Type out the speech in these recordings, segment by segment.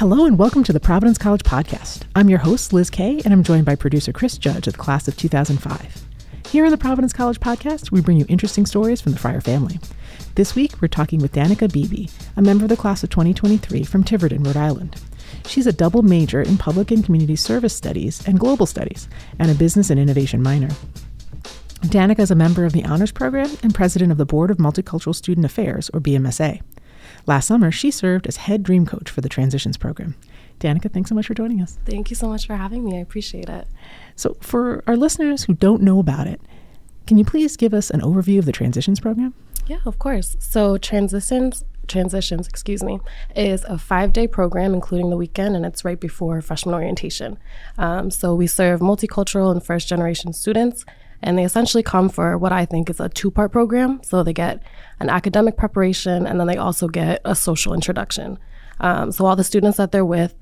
Hello and welcome to the Providence College Podcast. I'm your host, Liz Kay, and I'm joined by producer Chris Judge of the class of 2005. Here in the Providence College Podcast, we bring you interesting stories from the Friar family. This week, we're talking with Danica Beebe, a member of the class of 2023 from Tiverton, Rhode Island. She's a double major in public and community service studies and global studies, and a business and innovation minor. Danica is a member of the Honors Program and president of the Board of Multicultural Student Affairs, or BMSA. Last summer, she served as head dream coach for the Transitions Program. Danica, thanks so much for joining us. Thank you so much for having me. I appreciate it. So, for our listeners who don't know about it, can you please give us an overview of the Transitions Program? Yeah, of course. So, Transitions Transitions, excuse me, is a five day program, including the weekend, and it's right before freshman orientation. Um, so we serve multicultural and first generation students, and they essentially come for what I think is a two part program. So they get an academic preparation, and then they also get a social introduction. Um, so all the students that they're with,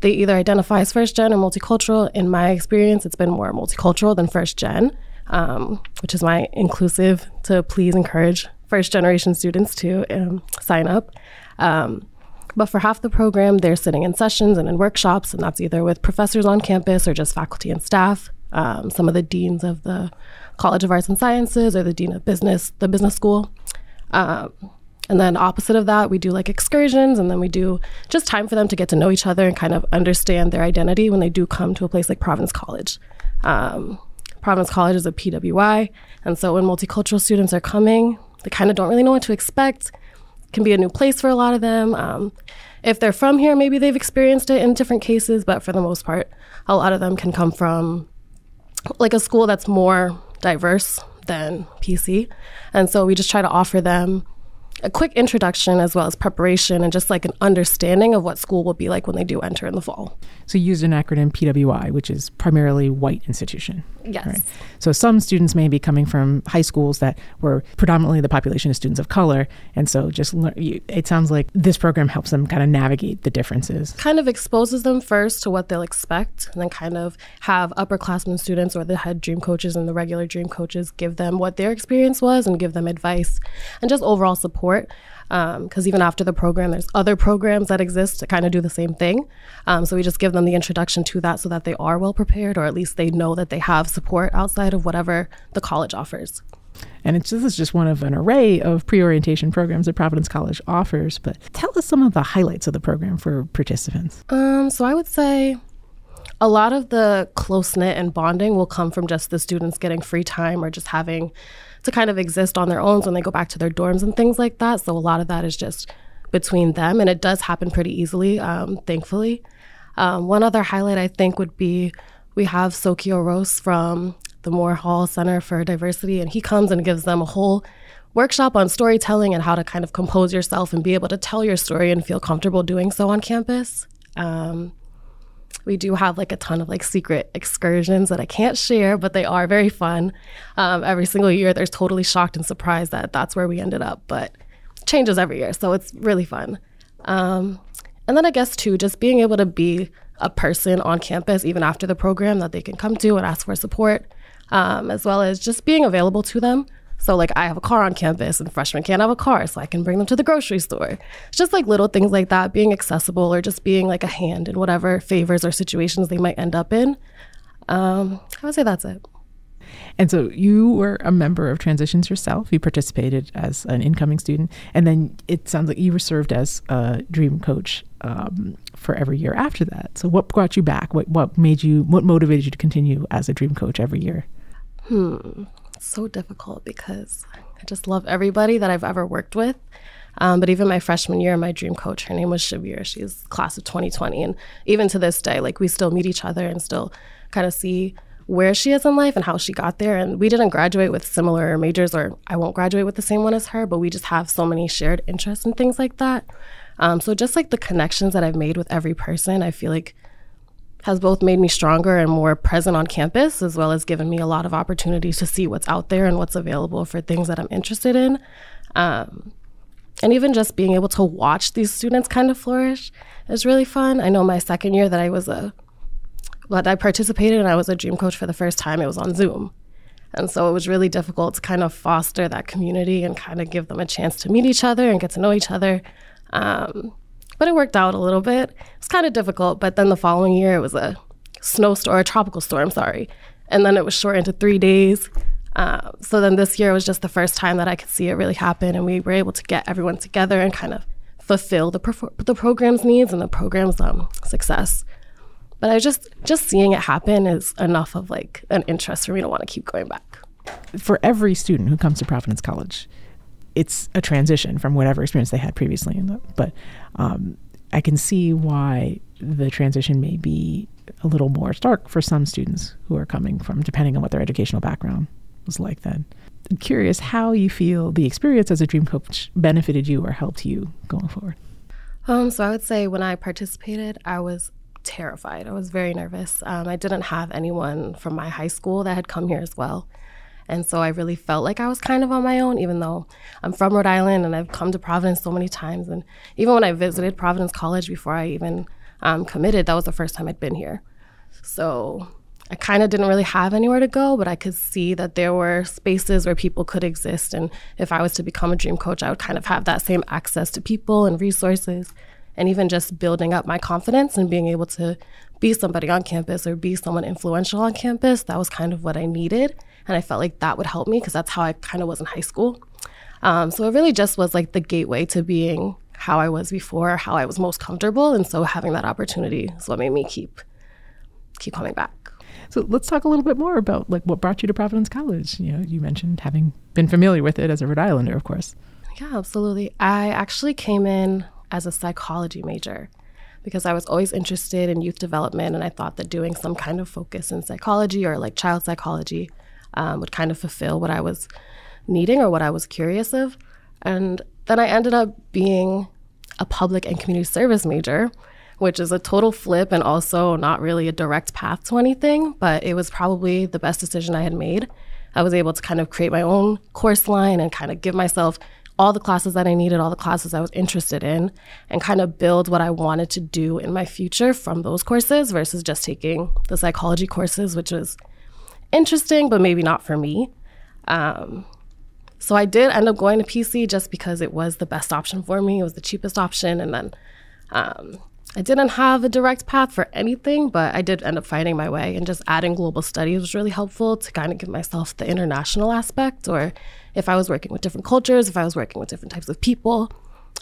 they either identify as first gen or multicultural. In my experience, it's been more multicultural than first gen, um, which is my inclusive to please encourage first generation students to um, sign up. Um, but for half the program, they're sitting in sessions and in workshops, and that's either with professors on campus or just faculty and staff. Um, some of the deans of the College of Arts and Sciences or the dean of business, the business school. Um, and then opposite of that, we do like excursions, and then we do just time for them to get to know each other and kind of understand their identity when they do come to a place like Providence College. Um, Providence College is a PWI, and so when multicultural students are coming, they kind of don't really know what to expect. Can be a new place for a lot of them. Um, if they're from here, maybe they've experienced it in different cases, but for the most part, a lot of them can come from like a school that's more diverse than PC. And so we just try to offer them a quick introduction as well as preparation and just like an understanding of what school will be like when they do enter in the fall. So you used an acronym PWI, which is primarily white institution. Yes. Right? So some students may be coming from high schools that were predominantly the population of students of color, and so just learn, it sounds like this program helps them kind of navigate the differences. Kind of exposes them first to what they'll expect, and then kind of have upperclassmen students or the head dream coaches and the regular dream coaches give them what their experience was and give them advice and just overall support because um, even after the program, there's other programs that exist to kind of do the same thing. Um, so we just give them the introduction to that so that they are well prepared, or at least they know that they have support outside of whatever the college offers. And it's, this is just one of an array of pre orientation programs that Providence College offers. But tell us some of the highlights of the program for participants. Um, so I would say a lot of the close knit and bonding will come from just the students getting free time or just having to kind of exist on their own when they go back to their dorms and things like that. So a lot of that is just between them, and it does happen pretty easily, um, thankfully. Um, one other highlight I think would be we have Sokio Rose from the Moore Hall Center for Diversity, and he comes and gives them a whole workshop on storytelling and how to kind of compose yourself and be able to tell your story and feel comfortable doing so on campus. Um, we do have like a ton of like secret excursions that I can't share, but they are very fun. Um, every single year, they're totally shocked and surprised that that's where we ended up, but changes every year, so it's really fun. Um, and then I guess too, just being able to be a person on campus even after the program that they can come to and ask for support, um, as well as just being available to them. So like I have a car on campus and freshmen can't have a car, so I can bring them to the grocery store. It's just like little things like that, being accessible or just being like a hand in whatever favors or situations they might end up in. Um, I would say that's it. And so you were a member of Transitions yourself. You participated as an incoming student, and then it sounds like you were served as a dream coach um, for every year after that. So what brought you back? What what made you? What motivated you to continue as a dream coach every year? Hmm so difficult because I just love everybody that I've ever worked with. Um, but even my freshman year, my dream coach, her name was Shavir. She's class of 2020. And even to this day, like we still meet each other and still kind of see where she is in life and how she got there. And we didn't graduate with similar majors, or I won't graduate with the same one as her, but we just have so many shared interests and things like that. Um, so just like the connections that I've made with every person, I feel like has both made me stronger and more present on campus, as well as given me a lot of opportunities to see what's out there and what's available for things that I'm interested in. Um, and even just being able to watch these students kind of flourish is really fun. I know my second year that I was a, but I participated and I was a dream coach for the first time, it was on Zoom. And so it was really difficult to kind of foster that community and kind of give them a chance to meet each other and get to know each other. Um, but it worked out a little bit. It was kind of difficult, but then the following year it was a snowstorm, a tropical storm, sorry. And then it was shortened to three days. Uh, so then this year was just the first time that I could see it really happen, and we were able to get everyone together and kind of fulfill the the program's needs and the program's um, success. But I just just seeing it happen is enough of like an interest for me to want to keep going back. For every student who comes to Providence College, it's a transition from whatever experience they had previously. But um, I can see why the transition may be a little more stark for some students who are coming from, depending on what their educational background was like then. I'm curious how you feel the experience as a dream coach benefited you or helped you going forward. Um, so I would say when I participated, I was terrified. I was very nervous. Um, I didn't have anyone from my high school that had come here as well. And so I really felt like I was kind of on my own, even though I'm from Rhode Island and I've come to Providence so many times. And even when I visited Providence College before I even um, committed, that was the first time I'd been here. So I kind of didn't really have anywhere to go, but I could see that there were spaces where people could exist. And if I was to become a dream coach, I would kind of have that same access to people and resources and even just building up my confidence and being able to be somebody on campus or be someone influential on campus. That was kind of what I needed. And I felt like that would help me because that's how I kind of was in high school. Um, so it really just was like the gateway to being how I was before, how I was most comfortable. And so having that opportunity is what made me keep keep coming back. So let's talk a little bit more about like what brought you to Providence College. You know, you mentioned having been familiar with it as a Rhode Islander, of course. Yeah, absolutely. I actually came in as a psychology major because I was always interested in youth development and I thought that doing some kind of focus in psychology or like child psychology um, would kind of fulfill what I was needing or what I was curious of. And then I ended up being a public and community service major, which is a total flip and also not really a direct path to anything, but it was probably the best decision I had made. I was able to kind of create my own course line and kind of give myself all the classes that I needed, all the classes I was interested in, and kind of build what I wanted to do in my future from those courses versus just taking the psychology courses, which was interesting, but maybe not for me. Um, so I did end up going to PC just because it was the best option for me. It was the cheapest option. And then um, I didn't have a direct path for anything, but I did end up finding my way. And just adding global studies was really helpful to kind of give myself the international aspect. Or if I was working with different cultures, if I was working with different types of people,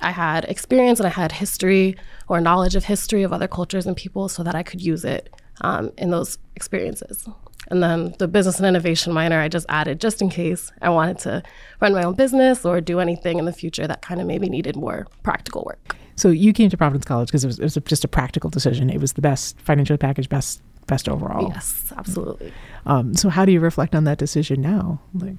I had experience and I had history or knowledge of history of other cultures and people so that I could use it um, in those experiences. And then the business and innovation minor I just added just in case I wanted to run my own business or do anything in the future that kind of maybe needed more practical work. So you came to Providence College because it was, it was just a practical decision. It was the best financial package, best best overall. Yes, absolutely. Um, so how do you reflect on that decision now? Like,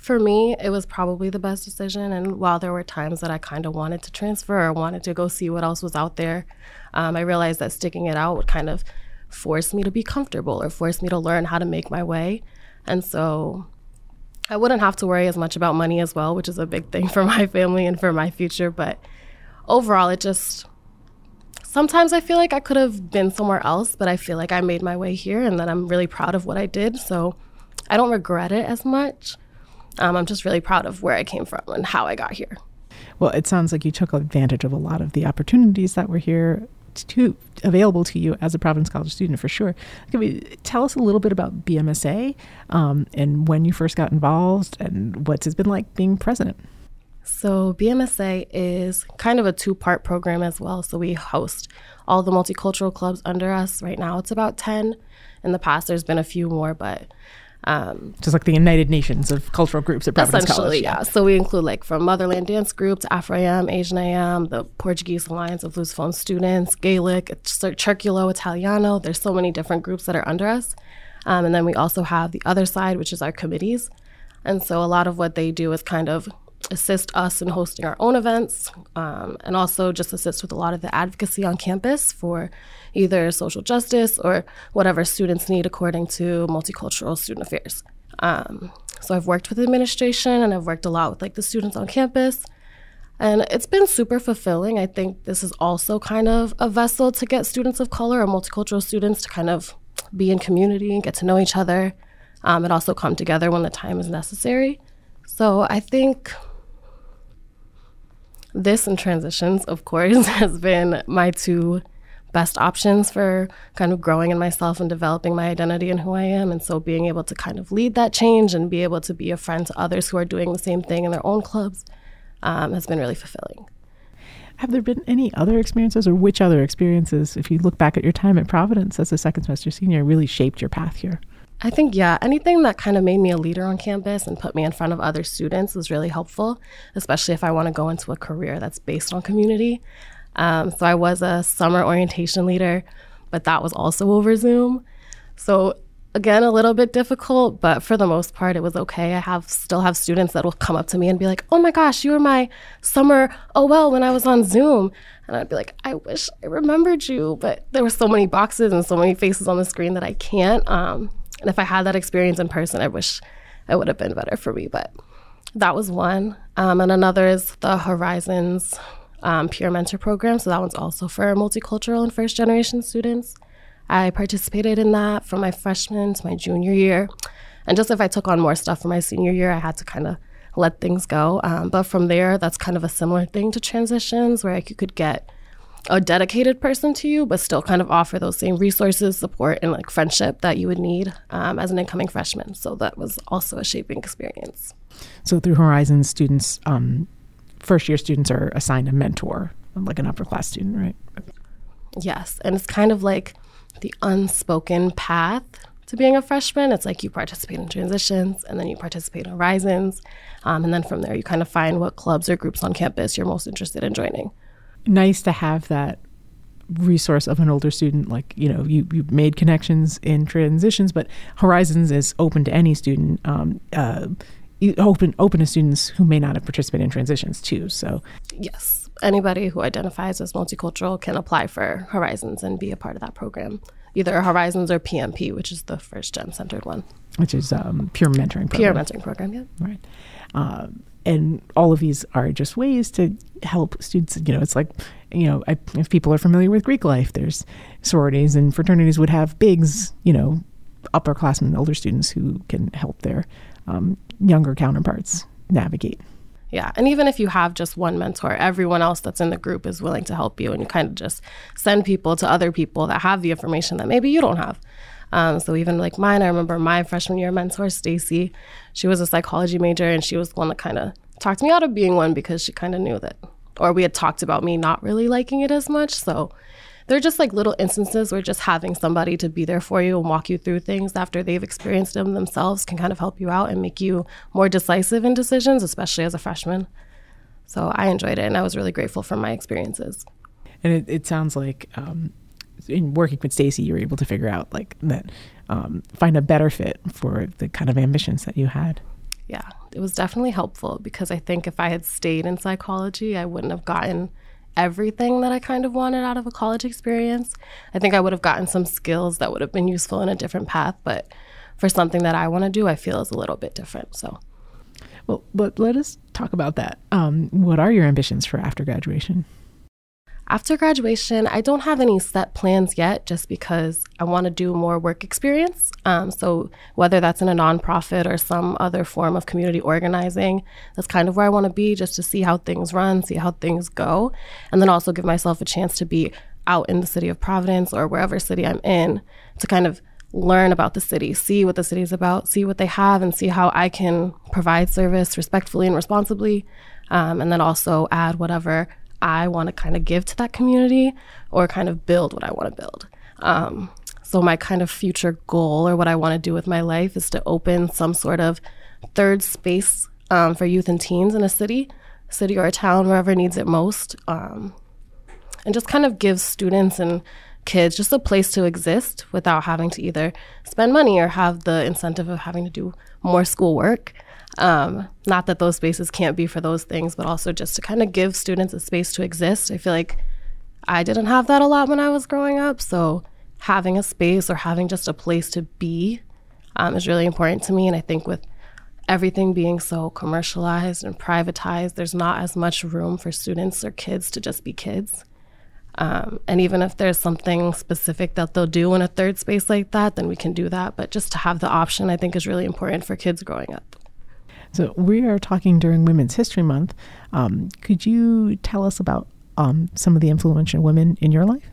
for me, it was probably the best decision. And while there were times that I kind of wanted to transfer or wanted to go see what else was out there, um, I realized that sticking it out would kind of force me to be comfortable or force me to learn how to make my way. And so I wouldn't have to worry as much about money as well, which is a big thing for my family and for my future. But overall, it just sometimes I feel like I could have been somewhere else, but I feel like I made my way here and that I'm really proud of what I did. So I don't regret it as much. Um, I'm just really proud of where I came from and how I got here. Well, it sounds like you took advantage of a lot of the opportunities that were here to available to you as a Providence College student for sure. Can we tell us a little bit about BMSA um, and when you first got involved and what's it's been like being president? So BMSA is kind of a two-part program as well. So we host all the multicultural clubs under us. Right now, it's about ten. In the past, there's been a few more, but um, Just like the United Nations of cultural groups at Providence essentially, College. yeah. So we include like from Motherland Dance Group to Afro AM, Asian AM, the Portuguese Alliance of Lusophone Students, Gaelic, Circulo, Italiano. There's so many different groups that are under us. Um, and then we also have the other side, which is our committees. And so a lot of what they do is kind of assist us in hosting our own events um, and also just assist with a lot of the advocacy on campus for either social justice or whatever students need according to multicultural student affairs. Um, so I've worked with administration and I've worked a lot with like the students on campus. And it's been super fulfilling. I think this is also kind of a vessel to get students of color or multicultural students to kind of be in community and get to know each other um, and also come together when the time is necessary. So I think This and transitions, of course, has been my two best options for kind of growing in myself and developing my identity and who I am. And so being able to kind of lead that change and be able to be a friend to others who are doing the same thing in their own clubs um, has been really fulfilling. Have there been any other experiences, or which other experiences, if you look back at your time at Providence as a second semester senior, really shaped your path here? I think, yeah, anything that kind of made me a leader on campus and put me in front of other students was really helpful, especially if I want to go into a career that's based on community. Um, so I was a summer orientation leader, but that was also over Zoom. So again, a little bit difficult, but for the most part, it was okay. I have still have students that will come up to me and be like, "Oh my gosh, you were my summer oh well when I was on Zoom," and I'd be like, "I wish I remembered you, but there were so many boxes and so many faces on the screen that I can't." Um, and if I had that experience in person, I wish it would have been better for me. But that was one, um, and another is the Horizons um, peer mentor program. So that one's also for multicultural and first generation students. I participated in that from my freshman to my junior year. And just if I took on more stuff for my senior year, I had to kind of let things go. Um, but from there, that's kind of a similar thing to transitions where like you could get a dedicated person to you, but still kind of offer those same resources, support, and like friendship that you would need um, as an incoming freshman. So that was also a shaping experience. So through Horizons, students um, first year students are assigned a mentor, like an upper class student, right? Yes. And it's kind of like the unspoken path to being a freshman. It's like you participate in transitions and then you participate in horizons. Um, and then from there, you kind of find what clubs or groups on campus you're most interested in joining. Nice to have that resource of an older student like you know you, you made connections in transitions but horizons is open to any student um, uh, open open to students who may not have participated in transitions too. So yes, anybody who identifies as multicultural can apply for Horizons and be a part of that program. Either Horizons or PMP, which is the first gen centered one, which is um, peer mentoring program. Peer mentoring program, yeah. Right. Um, and all of these are just ways to help students. You know, it's like, you know, I, if people are familiar with Greek life, there's sororities and fraternities would have bigs, you know, upperclassmen, older students who can help their um, younger counterparts navigate. Yeah. And even if you have just one mentor, everyone else that's in the group is willing to help you. And you kind of just send people to other people that have the information that maybe you don't have. Um, so even like mine, I remember my freshman year mentor, Stacy, she was a psychology major and she was the one that kind of talked me out of being one because she kind of knew that, or we had talked about me not really liking it as much. So they're just like little instances where just having somebody to be there for you and walk you through things after they've experienced them themselves can kind of help you out and make you more decisive in decisions, especially as a freshman. So I enjoyed it and I was really grateful for my experiences. And it, it sounds like um, in working with Stacy, you were able to figure out like that, um, find a better fit for the kind of ambitions that you had. Yeah, it was definitely helpful because I think if I had stayed in psychology, I wouldn't have gotten everything that I kind of wanted out of a college experience. I think I would have gotten some skills that would have been useful in a different path, but for something that I want to do, I feel is a little bit different. So, well, but let us talk about that. Um, what are your ambitions for after graduation? After graduation, I don't have any set plans yet just because I want to do more work experience. Um, so, whether that's in a nonprofit or some other form of community organizing, that's kind of where I want to be just to see how things run, see how things go, and then also give myself a chance to be out in the city of Providence or wherever city I'm in to kind of learn about the city, see what the city is about, see what they have, and see how I can provide service respectfully and responsibly. Um, and then also add whatever I want to kind of give to that community or kind of build what I want to build. Um, so, my kind of future goal or what I want to do with my life is to open some sort of third space um, for youth and teens in a city, city or a town, wherever needs it most. Um, and just kind of give students and kids just a place to exist without having to either spend money or have the incentive of having to do more schoolwork. Um, not that those spaces can't be for those things, but also just to kind of give students a space to exist. I feel like I didn't have that a lot when I was growing up. So having a space or having just a place to be um, is really important to me. And I think with everything being so commercialized and privatized, there's not as much room for students or kids to just be kids. Um, and even if there's something specific that they'll do in a third space like that, then we can do that. But just to have the option, I think, is really important for kids growing up. So, we are talking during Women's History Month. Um, could you tell us about um, some of the influential women in your life?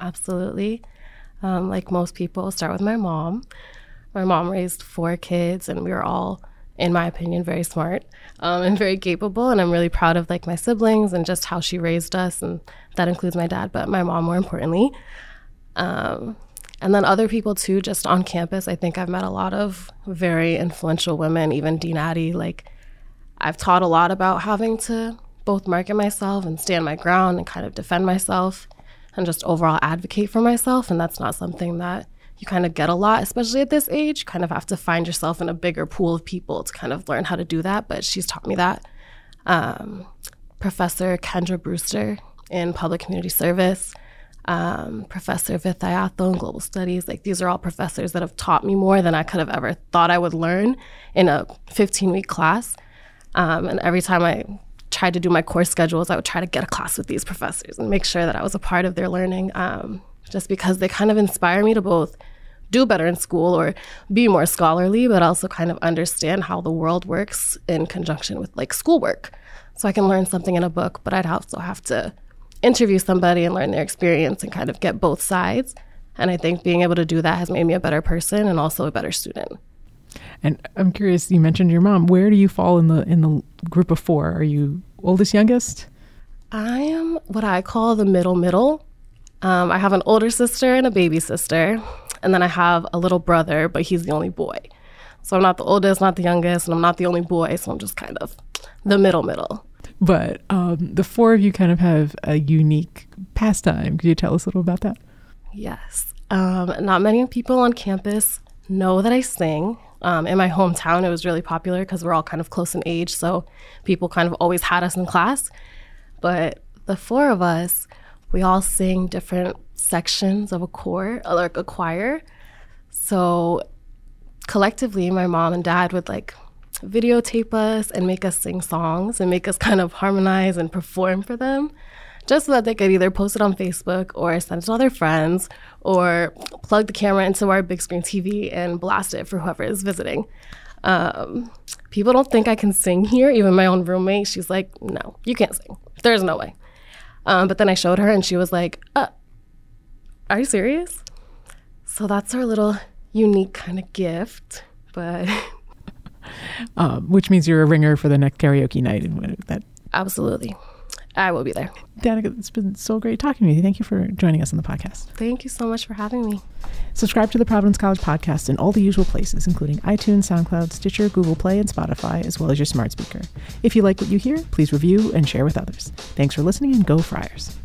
Absolutely. Um, like most people, I'll start with my mom. My mom raised four kids, and we were all, in my opinion, very smart um, and very capable. And I'm really proud of like my siblings and just how she raised us, and that includes my dad, but my mom more importantly. And then other people too, just on campus. I think I've met a lot of very influential women, even Dean Addy. Like, I've taught a lot about having to both market myself and stand my ground and kind of defend myself and just overall advocate for myself. And that's not something that you kind of get a lot, especially at this age. You kind of have to find yourself in a bigger pool of people to kind of learn how to do that. But she's taught me that. Um, Professor Kendra Brewster in public community service, um, Professor Vithayato in global studies. Like these are all professors that have taught me more than I could have ever thought I would learn in a 15 week class. Um, and every time I tried to do my course schedules, I would try to get a class with these professors and make sure that I was a part of their learning, um, just because they kind of inspire me to both do better in school or be more scholarly, but also kind of understand how the world works in conjunction with like schoolwork. So I can learn something in a book, but I'd also have to interview somebody and learn their experience and kind of get both sides. And I think being able to do that has made me a better person and also a better student. And I'm curious, you mentioned your mom. Where do you fall in the in the group of four? Are you oldest, youngest? I am what I call the middle middle. Um, I have an older sister and a baby sister, and then I have a little brother, but he's the only boy. So I'm not the oldest, not the youngest, and I'm not the only boy. So I'm just kind of the middle middle. But um, the four of you kind of have a unique pastime. Could you tell us a little about that? Yes. Um, not many people on campus know that I sing. Um, in my hometown, it was really popular because we're all kind of close in age. So people kind of always had us in class. But the four of us, we all sing different sections of a choir, like a choir. So collectively, my mom and dad would like videotape us and make us sing songs and make us kind of harmonize and perform for them just so that they could either post it on Facebook or send it to all their friends or plug the camera into our big screen TV and blast it for whoever is visiting. Um, people don't think I can sing here. Even my own roommate, she's like, no, you can't sing. There's no way. Um, but then I showed her and she was like, uh, are you serious? So that's our little unique kind of gift. But um, which means you're a ringer for the next karaoke night and that absolutely. I will be there. Danica it's been so great talking to you. Thank you for joining us on the podcast. Thank you so much for having me. Subscribe to the providence college podcast in all the usual places including itunes soundcloud stitcher google play and spotify as well as your smart speaker. If you like what you hear please review and share with others. Thanks for listening and go friars